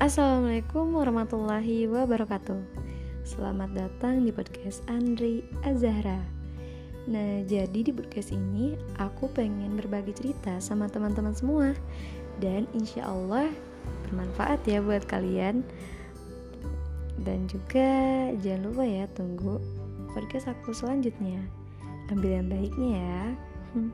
Assalamualaikum warahmatullahi wabarakatuh. Selamat datang di podcast Andri Azahra. Nah jadi di podcast ini aku pengen berbagi cerita sama teman-teman semua. Dan insya Allah bermanfaat ya buat kalian. Dan juga jangan lupa ya tunggu podcast aku selanjutnya. Ambil yang baiknya ya. Hmm.